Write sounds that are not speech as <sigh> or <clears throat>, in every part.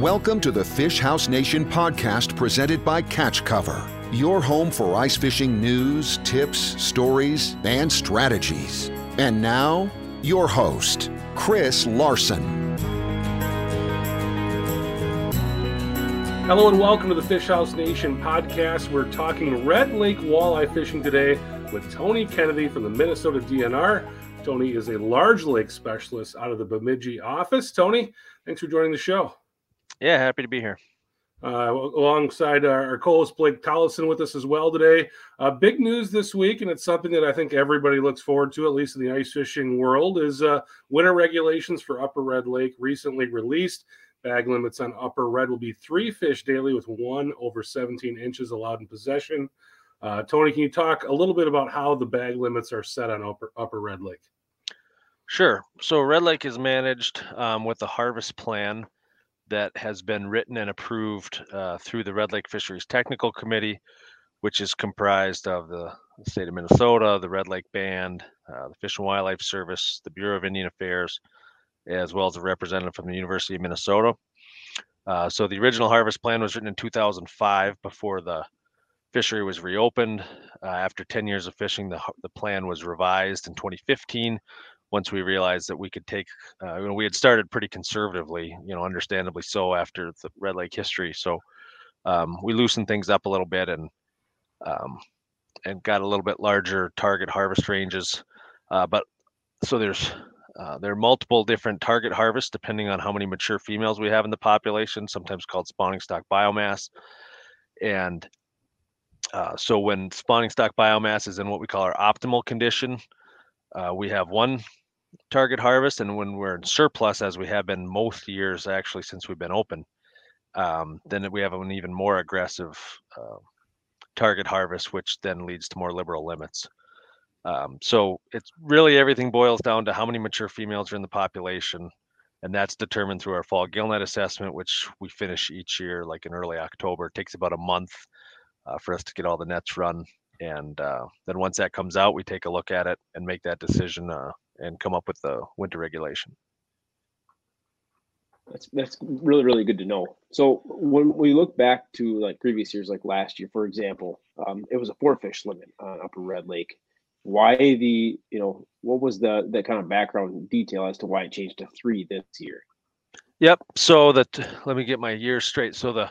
Welcome to the Fish House Nation podcast presented by Catch Cover, your home for ice fishing news, tips, stories, and strategies. And now, your host, Chris Larson. Hello and welcome to the Fish House Nation podcast. We're talking Red Lake walleye fishing today with Tony Kennedy from the Minnesota DNR. Tony is a large lake specialist out of the Bemidji office. Tony, thanks for joining the show. Yeah, happy to be here. Uh, alongside our, co-host Blake Tollison with us as well today. Uh, big news this week, and it's something that I think everybody looks forward to, at least in the ice fishing world, is uh, winter regulations for Upper Red Lake recently released. Bag limits on Upper Red will be three fish daily with one over 17 inches allowed in possession. Uh, Tony, can you talk a little bit about how the bag limits are set on Upper, Upper Red Lake? Sure. So Red Lake is managed um, with a harvest plan that has been written and approved uh, through the Red Lake Fisheries Technical Committee, which is comprised of the, state of Minnesota, the Red Lake Band, uh, the Fish and Wildlife Service, the Bureau of Indian Affairs, as well as a representative from the University of Minnesota. Uh, so the original harvest plan was written in 2005 before the fishery was reopened. Uh, after 10 years of fishing, the, the plan was revised in 2015 once we realized that we could take, uh, you know, we had started pretty conservatively, you know, understandably so after the Red Lake history. So um, we loosened things up a little bit and um, and got a little bit larger target harvest ranges. Uh, but so there's uh, there are multiple different target harvests depending on how many mature females we have in the population, sometimes called spawning stock biomass. And uh, so when spawning stock biomass is in what we call our optimal condition, uh, we have one target harvest, and when we're in surplus, as we have been most years actually since we've been open, um, then we have an even more aggressive uh, target harvest, which then leads to more liberal limits. Um, so it's really everything boils down to how many mature females are in the population, and that's determined through our fall gillnet assessment, which we finish each year, like in early October. It takes about a month uh, for us to get all the nets run, and uh, then once that comes out, we take a look at it and make that decision uh, and come up with the winter regulation. That's that's really really good to know. So when we look back to like previous years, like last year, for example, um, it was a four fish limit on Upper Red Lake. Why the you know what was the the kind of background detail as to why it changed to three this year? Yep. So that let me get my years straight. So the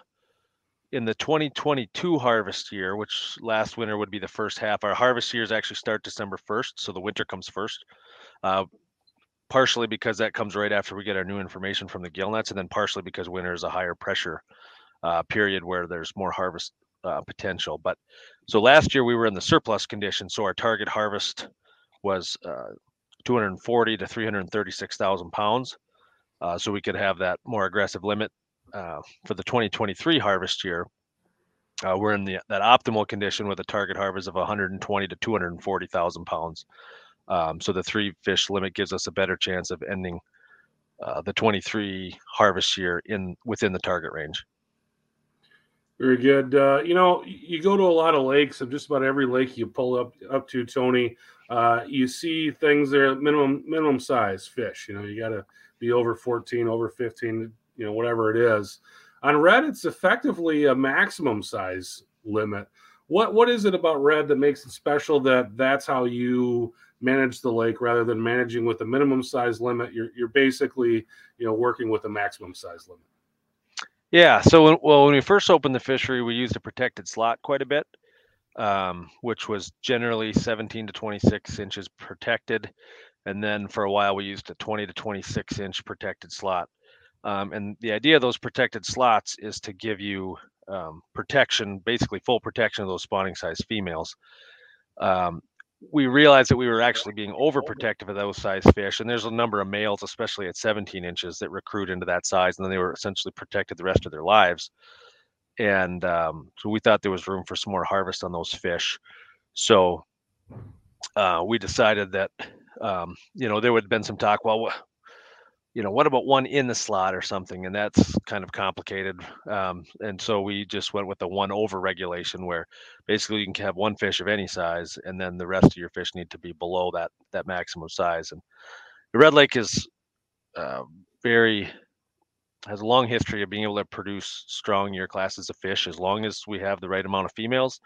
in the 2022 harvest year, which last winter would be the first half, our harvest years actually start December 1st, so the winter comes first uh, partially because that comes right after we get our new information from the gill nets, and then partially because winter is a higher pressure uh, period where there's more harvest uh, potential. But so last year we were in the surplus condition, so our target harvest was uh, 240 to 336,000 pounds. Uh, so we could have that more aggressive limit uh, for the 2023 harvest year. Uh, we're in the that optimal condition with a target harvest of 120 to 240,000 pounds. Um, so the three fish limit gives us a better chance of ending uh, the 23 harvest year in within the target range. Very good. Uh, you know, you go to a lot of lakes, and just about every lake you pull up up to, Tony, uh, you see things there minimum minimum size fish. You know, you got to be over 14, over 15, you know, whatever it is. On red, it's effectively a maximum size limit. What what is it about red that makes it special that that's how you manage the lake rather than managing with a minimum size limit. You're you're basically you know working with a maximum size limit. Yeah. So when, well, when we first opened the fishery, we used a protected slot quite a bit, um, which was generally 17 to 26 inches protected, and then for a while we used a 20 to 26 inch protected slot. Um, and the idea of those protected slots is to give you um, protection, basically full protection of those spawning size females. Um, we realized that we were actually being overprotective of those size fish. And there's a number of males, especially at 17 inches, that recruit into that size, and then they were essentially protected the rest of their lives. And um, so we thought there was room for some more harvest on those fish. So uh, we decided that, um, you know, there would have been some talk, well, you know, what about one in the slot or something? And that's kind of complicated. Um, and so we just went with the one over regulation where basically you can have one fish of any size and then the rest of your fish need to be below that, that maximum size. And the Red Lake is uh, very has a long history of being able to produce strong year classes of fish as long as we have the right amount of females.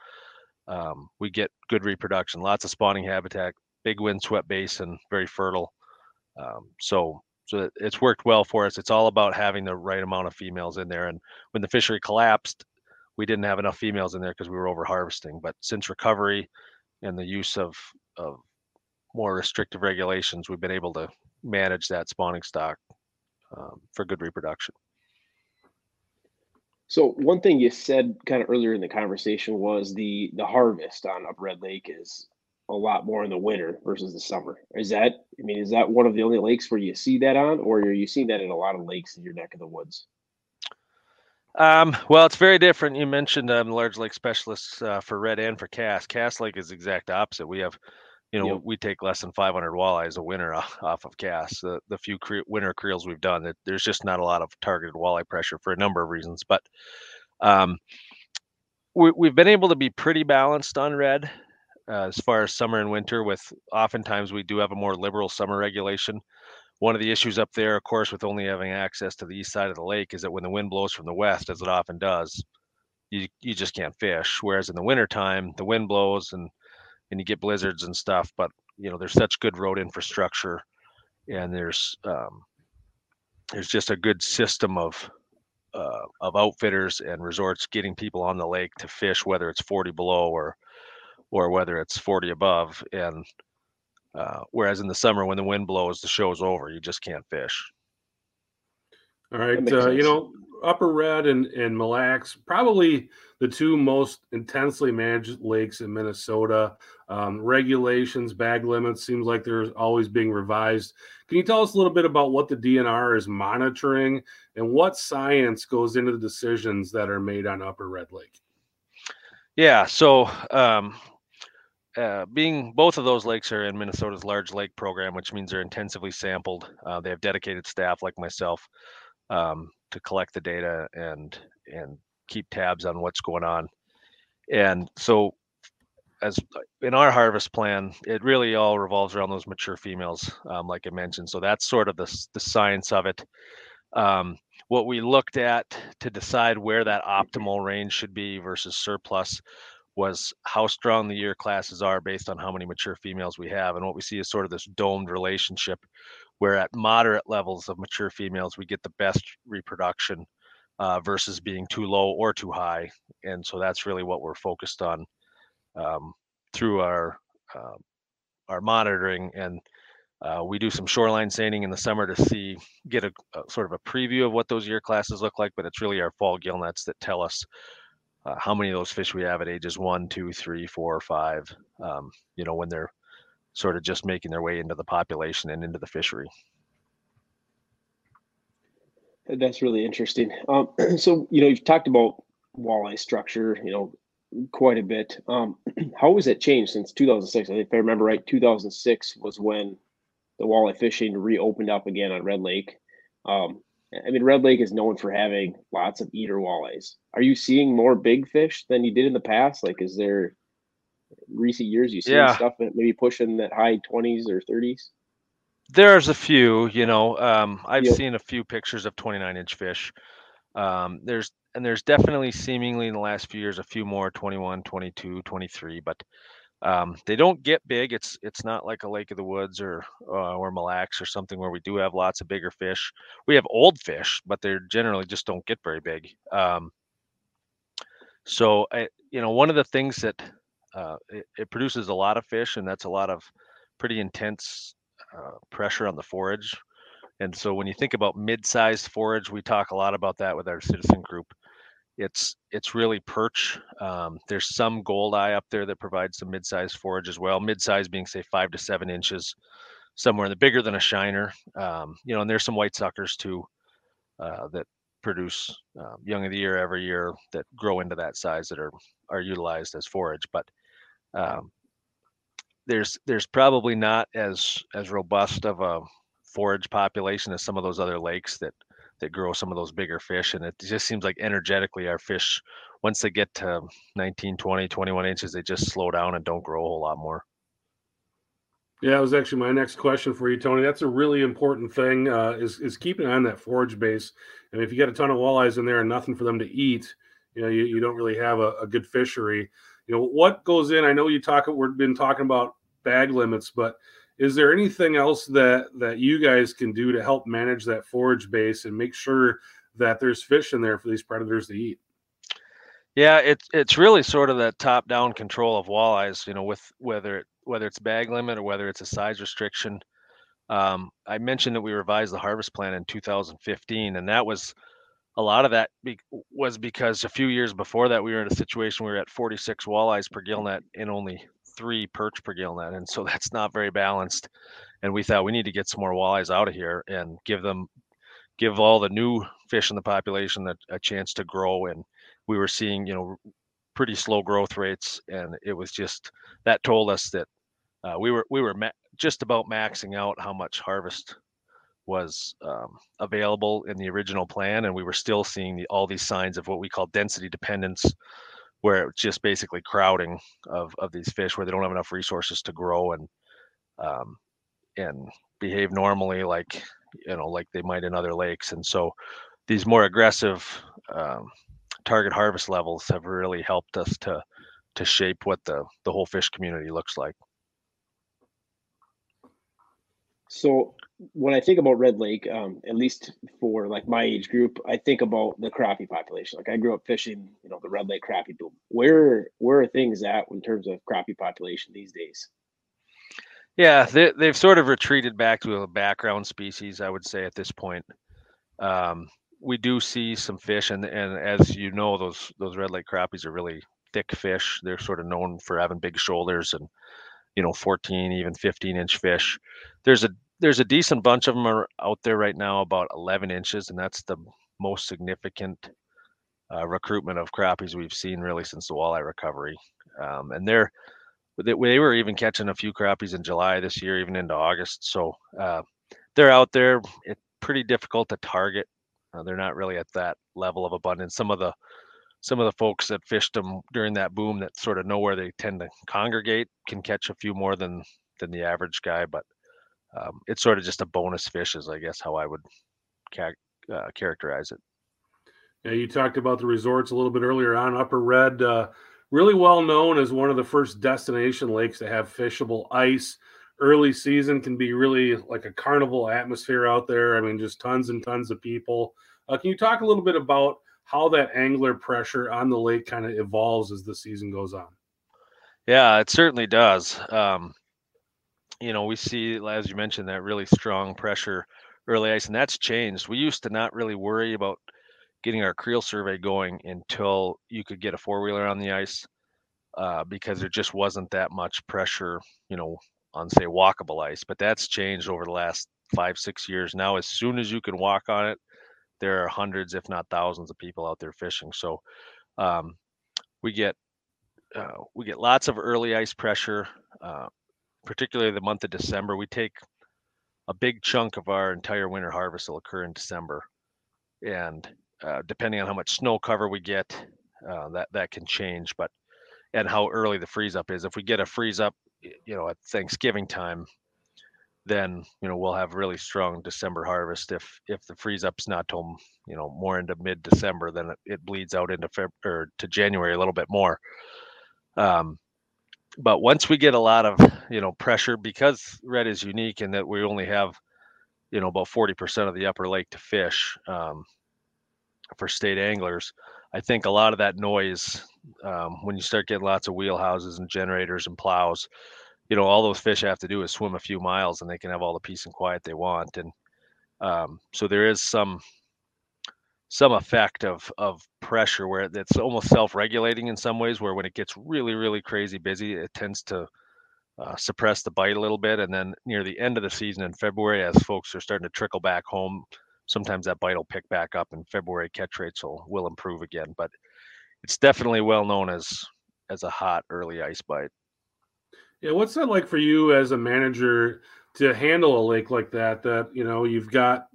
Um, we get good reproduction, lots of spawning habitat, big windswept basin, very fertile. Um, so it's worked well for us. It's all about having the right amount of females in there. And when the fishery collapsed, we didn't have enough females in there because we were over harvesting. But since recovery and the use of of more restrictive regulations, we've been able to manage that spawning stock um, for good reproduction. So one thing you said kind of earlier in the conversation was the the harvest on Upper Red Lake is a lot more in the winter versus the summer. Is that I mean, is that one of the only lakes where you see that on, or are you seeing that in a lot of lakes in your neck of the woods? Um, well, it's very different. You mentioned um, large lake specialists uh, for red and for Cass. Cass Lake is the exact opposite. We have you know, yep. we take less than 500 walleyes a winter off of Cass. The, the few cre- winter creels we've done, that there's just not a lot of targeted walleye pressure for a number of reasons. But um, we, we've been able to be pretty balanced on red uh, as far as summer and winter. With oftentimes we do have a more liberal summer regulation. One of the issues up there, of course, with only having access to the east side of the lake, is that when the wind blows from the west, as it often does, you you just can't fish. Whereas in the wintertime, the wind blows and and you get blizzards and stuff. But you know, there's such good road infrastructure, and there's um, there's just a good system of uh, of outfitters and resorts getting people on the lake to fish, whether it's 40 below or or whether it's 40 above. And uh, whereas in the summer, when the wind blows, the show's over. You just can't fish. All right, uh, you know, Upper Red and, and Mille Lacs, probably the two most intensely managed lakes in Minnesota. Um, regulations, bag limits seems like they're always being revised. Can you tell us a little bit about what the DNR is monitoring and what science goes into the decisions that are made on Upper Red Lake? Yeah, so um, uh, being both of those lakes are in Minnesota's large lake program, which means they're intensively sampled. Uh, they have dedicated staff like myself um, to collect the data and and keep tabs on what's going on. And so, as in our harvest plan, it really all revolves around those mature females, um, like I mentioned. So that's sort of the the science of it. Um, what we looked at to decide where that optimal range should be versus surplus was how strong the year classes are based on how many mature females we have. And what we see is sort of this domed relationship where at moderate levels of mature females we get the best reproduction uh, versus being too low or too high and so that's really what we're focused on um, through our uh, our monitoring and uh, we do some shoreline seining in the summer to see get a, a, sort of a preview of what those year classes look like but it's really our fall gill nets that tell us uh, how many of those fish we have at ages one two three four five um, you know when they're sort of just making their way into the population and into the fishery. That's really interesting. Um, <clears throat> so, you know, you've talked about walleye structure, you know, quite a bit. Um, <clears throat> how has it changed since 2006? I think if I remember right, 2006 was when the walleye fishing reopened up again on Red Lake. Um, I mean, Red Lake is known for having lots of eater walleyes. Are you seeing more big fish than you did in the past? Like, is there recent years? You see yeah. stuff maybe pushing that high twenties or thirties. There's a few, you know. Um, I've yep. seen a few pictures of 29 inch fish. Um, there's and there's definitely seemingly in the last few years a few more 21, 22, 23, but um, they don't get big. It's it's not like a Lake of the Woods or uh, or Mille Lacs or something where we do have lots of bigger fish. We have old fish, but they generally just don't get very big. Um, so I, you know, one of the things that uh, it, it, produces a lot of fish, and that's a lot of pretty intense uh, pressure on the forage. And so when you think about mid-sized forage, we talk a lot about that with our citizen group. It's it's really perch. Um, there's some goldeye up there that provides some mid-sized forage as well. Mid-size being say five to seven inches, somewhere in the bigger than a shiner. Um, you know, and there's some white suckers too uh, that produce um, young of the year every year that grow into that size that are are utilized as forage. But um, there's there's probably not as as robust of a forage population as some of those other lakes that that grow some of those bigger fish and it just seems like energetically our fish once they get to 19 20 21 inches they just slow down and don't grow a whole lot more Yeah, that was actually my next question for you, Tony. That's a really important thing uh, is is keeping on that forage base. And if you got a ton of walleyes in there and nothing for them to eat, you know, you, you don't really have a, a good fishery. You know, what goes in? I know you talk. We've been talking about bag limits, but is there anything else that that you guys can do to help manage that forage base and make sure that there's fish in there for these predators to eat? Yeah, it's it's really sort of that top down control of walleyes. You know, with whether it whether it's bag limit or whether it's a size restriction. Um, I mentioned that we revised the harvest plan in 2015, and that was a lot of that be, was because a few years before that we were in a situation where we were at 46 walleyes per gill net and only three perch per gill net, and so <laughs> that's not very balanced. And we thought we need to get some more walleyes out of here and give them, give all the new fish in the population a, a chance to grow. And we were seeing, you know, pretty slow growth rates, and it was just that told us that uh, we were we were ma- just about maxing out how much harvest was um, available in the original plan, and we were still seeing the, all these signs of what we call density dependence, where it's just basically crowding of of these fish, where they don't have enough resources to grow and um, and behave normally, like you know, like they might in other lakes, and so these more aggressive um, target harvest levels have really helped us to to shape what the the whole fish community looks like. So when I think about Red Lake, um, at least for like my age group, I think about the crappie population. Like I grew up fishing, you know, the Red Lake crappie boom. Where where are things at in terms of crappie population these days? Yeah, they, they've sort of retreated back to a background species, I would say, at this point. Um, we do see some fish, and and as you know, those those red lake crappies are really thick fish. They're sort of known for having big shoulders and you know 14, even 15 inch fish. There's a there's a decent bunch of them are out there right now, about 11 inches, and that's the most significant uh, recruitment of crappies we've seen really since the walleye recovery. Um, and they're they, they were even catching a few crappies in July this year, even into August. So uh, they're out there. It's pretty difficult to target uh, they're not really at that level of abundance. Some of the some of the folks that fished them during that boom that sort of know where they tend to congregate can catch a few more than than the average guy, but um, it's sort of just a bonus fish, is I guess how I would ca- uh, characterize it. Yeah, you talked about the resorts a little bit earlier on. Upper Red, uh, really well known as one of the first destination lakes to have fishable ice early season can be really like a carnival atmosphere out there. I mean, just tons and tons of people. Uh, can you talk a little bit about how that angler pressure on the lake kind of evolves as the season goes on? Yeah, it certainly does. Um, you know, we see, as you mentioned, that really strong pressure early ice, and that's changed. We used to not really worry about getting our creel survey going until you could get a four wheeler on the ice uh, because there just wasn't that much pressure, you know, on say walkable ice, but that's changed over the last five six years. Now, as soon as you can walk on it, there are hundreds, if not thousands, of people out there fishing. So um, we get uh, we get lots of early ice pressure, uh, particularly the month of December. We take a big chunk of our entire winter harvest will occur in December, and uh, depending on how much snow cover we get, uh, that that can change. But and how early the freeze up is. If we get a freeze up you know, at Thanksgiving time, then you know we'll have really strong December harvest. If if the freeze up's not till you know more into mid December, then it, it, bleeds out into Feb or to January a little bit more. Um, but once we get a lot of you know pressure, because red is unique in that we only have you know about forty percent of the upper lake to fish um, for state anglers. I think a lot of that noise um, when you start getting lots of wheelhouses and generators and plows, you know, all those fish have to do is swim a few miles and they can have all the peace and quiet they want. And um, so there is some some effect of of pressure where it's almost self-regulating in some ways where when it gets really really crazy busy it tends to uh, suppress the bite a little bit and then near the end of the season in february as folks are starting to trickle back home sometimes that bite will pick back up and february catch rates will will improve again but it's definitely well known as as a hot early ice bite. Yeah, what's that like for you as a manager to handle a lake like that? That you know you've got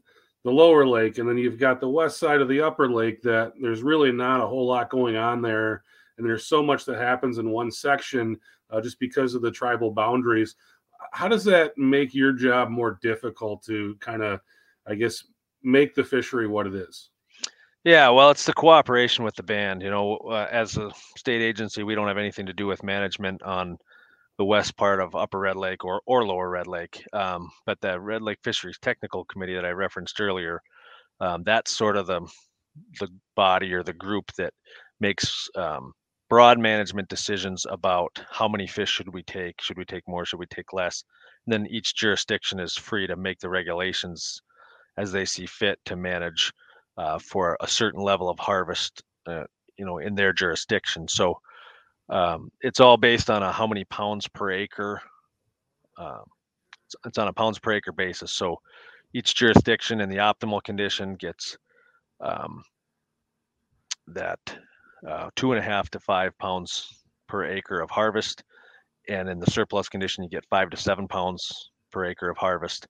the lower lake and then you've got the west side of the upper lake. That there's really not a whole lot going on there, and there's so much that happens in one section uh, just because of the tribal boundaries. how does that make your job more difficult to kind of, I guess, make the fishery what it is? Yeah, well, it's the cooperation with the band. You know, uh, as a state agency, we don't have anything to do with management on the west part of Upper Red Lake or, or Lower Red Lake. Um, but the Red Lake Fisheries Technical Committee that I referenced earlier, um, that's sort of the the body or the group that makes um, broad management decisions about how many fish should we take, should we take more, should we take less. And then each jurisdiction is free to make the regulations as they see fit to manage uh, for a certain level of harvest, uh, you know, in their jurisdiction. So um, it's all based on a how many pounds per acre. Um, it's, it's, on a pounds per acre basis. So each jurisdiction in the optimal condition gets um, that uh, two and a half to five pounds per acre of harvest. And in the surplus condition, you get five to seven pounds per acre of harvest.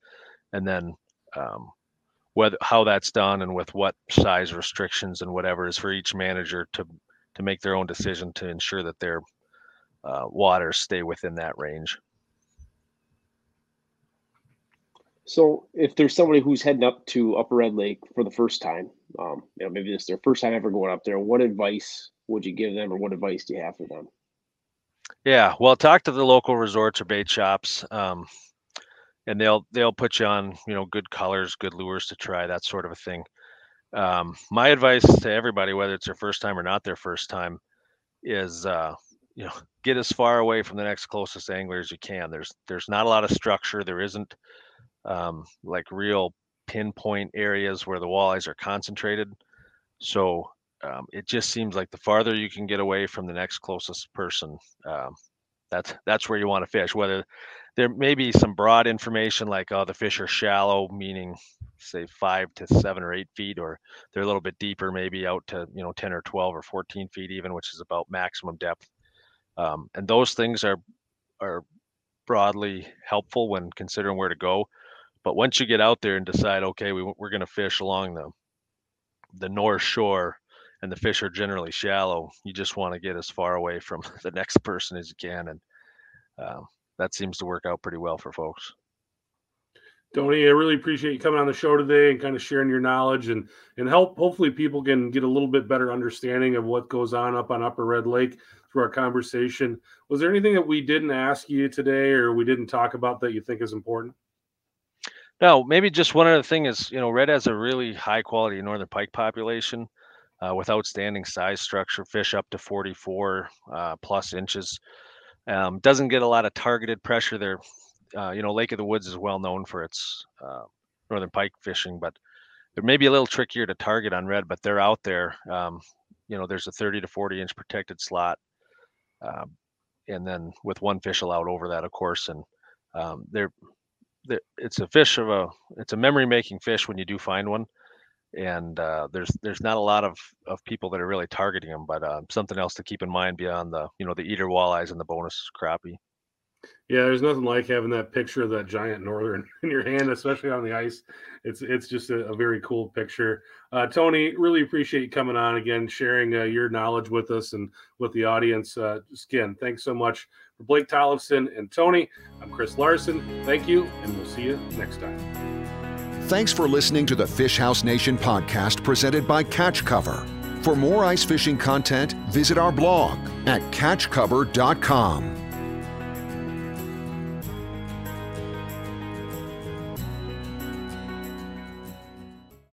And then um, whether how that's done and with what size restrictions and whatever is for each manager to to make their own decision to ensure that their uh, waters stay within that range. So, if there's somebody who's heading up to Upper Red Lake for the first time, um, you know, maybe this is their first time ever going up there, what advice would you give them, or what advice do you have for them? Yeah, well, talk to the local resorts or bait shops, um, and they'll they'll put you on you know good colors, good lures to try, that sort of a thing um, my advice to everybody, whether it's their first time or not their first time, is uh, you know get as far away from the next closest angler as you can. There's there's not a lot of structure. There isn't um, like real pinpoint areas where the walleyes are concentrated. So um, it just seems like the farther you can get away from the next closest person, um, that's that's where you want to fish. Whether there may be some broad information like oh the fish are shallow, meaning say five to seven or eight feet, or they're a little bit deeper, maybe out to you know 10 or 12 or 14 feet even, which is about maximum depth. Um, and those things are are broadly helpful when considering where to go. But once you get out there and decide, okay, we, we're going to fish along the the north shore, and the fish are generally shallow, you just want to get as far away from <laughs> the next person as you can, and um, that seems to work out pretty well for folks. Tony, I really appreciate you coming on the show today and kind of sharing your knowledge and and help. Hopefully, people can get a little bit better understanding of what goes on up on Upper Red Lake through our conversation. Was there anything that we didn't ask you today or we didn't talk about that you think is important? No, maybe just one other thing is you know Red has a really high quality northern pike population uh, with outstanding size structure, fish up to 44 uh, plus inches. Um, doesn't get a lot of targeted pressure there uh, you know, Lake of the Woods is well known for its uh, northern pike fishing, but they're maybe a little trickier to target on red, but they're out there. Um, you know, there's a 30 to 40 inch protected slot, um, and then with one fish allowed over that, of course, and um, they're, they're, it's a fish of a it's a memory making fish when you do find one and uh, there's there's not a lot of, of people that are really targeting them, but uh, something else to keep in mind beyond the you know the eater walleyes and the bonus crappie. Yeah, there's nothing like having that picture of that giant northern <laughs> in your hand, especially on the ice. It's it's just a, a very cool picture. Uh, Tony, really appreciate you coming on again, sharing uh, your knowledge with us and with the audience. Uh, again, thanks so much for Blake Tollefson and Tony. I'm Chris Larson. Thank you, and we'll see you next time. Thanks for listening to the Fish House Nation podcast presented by Catch Cover. For more ice fishing content, visit our blog at catchcover.com.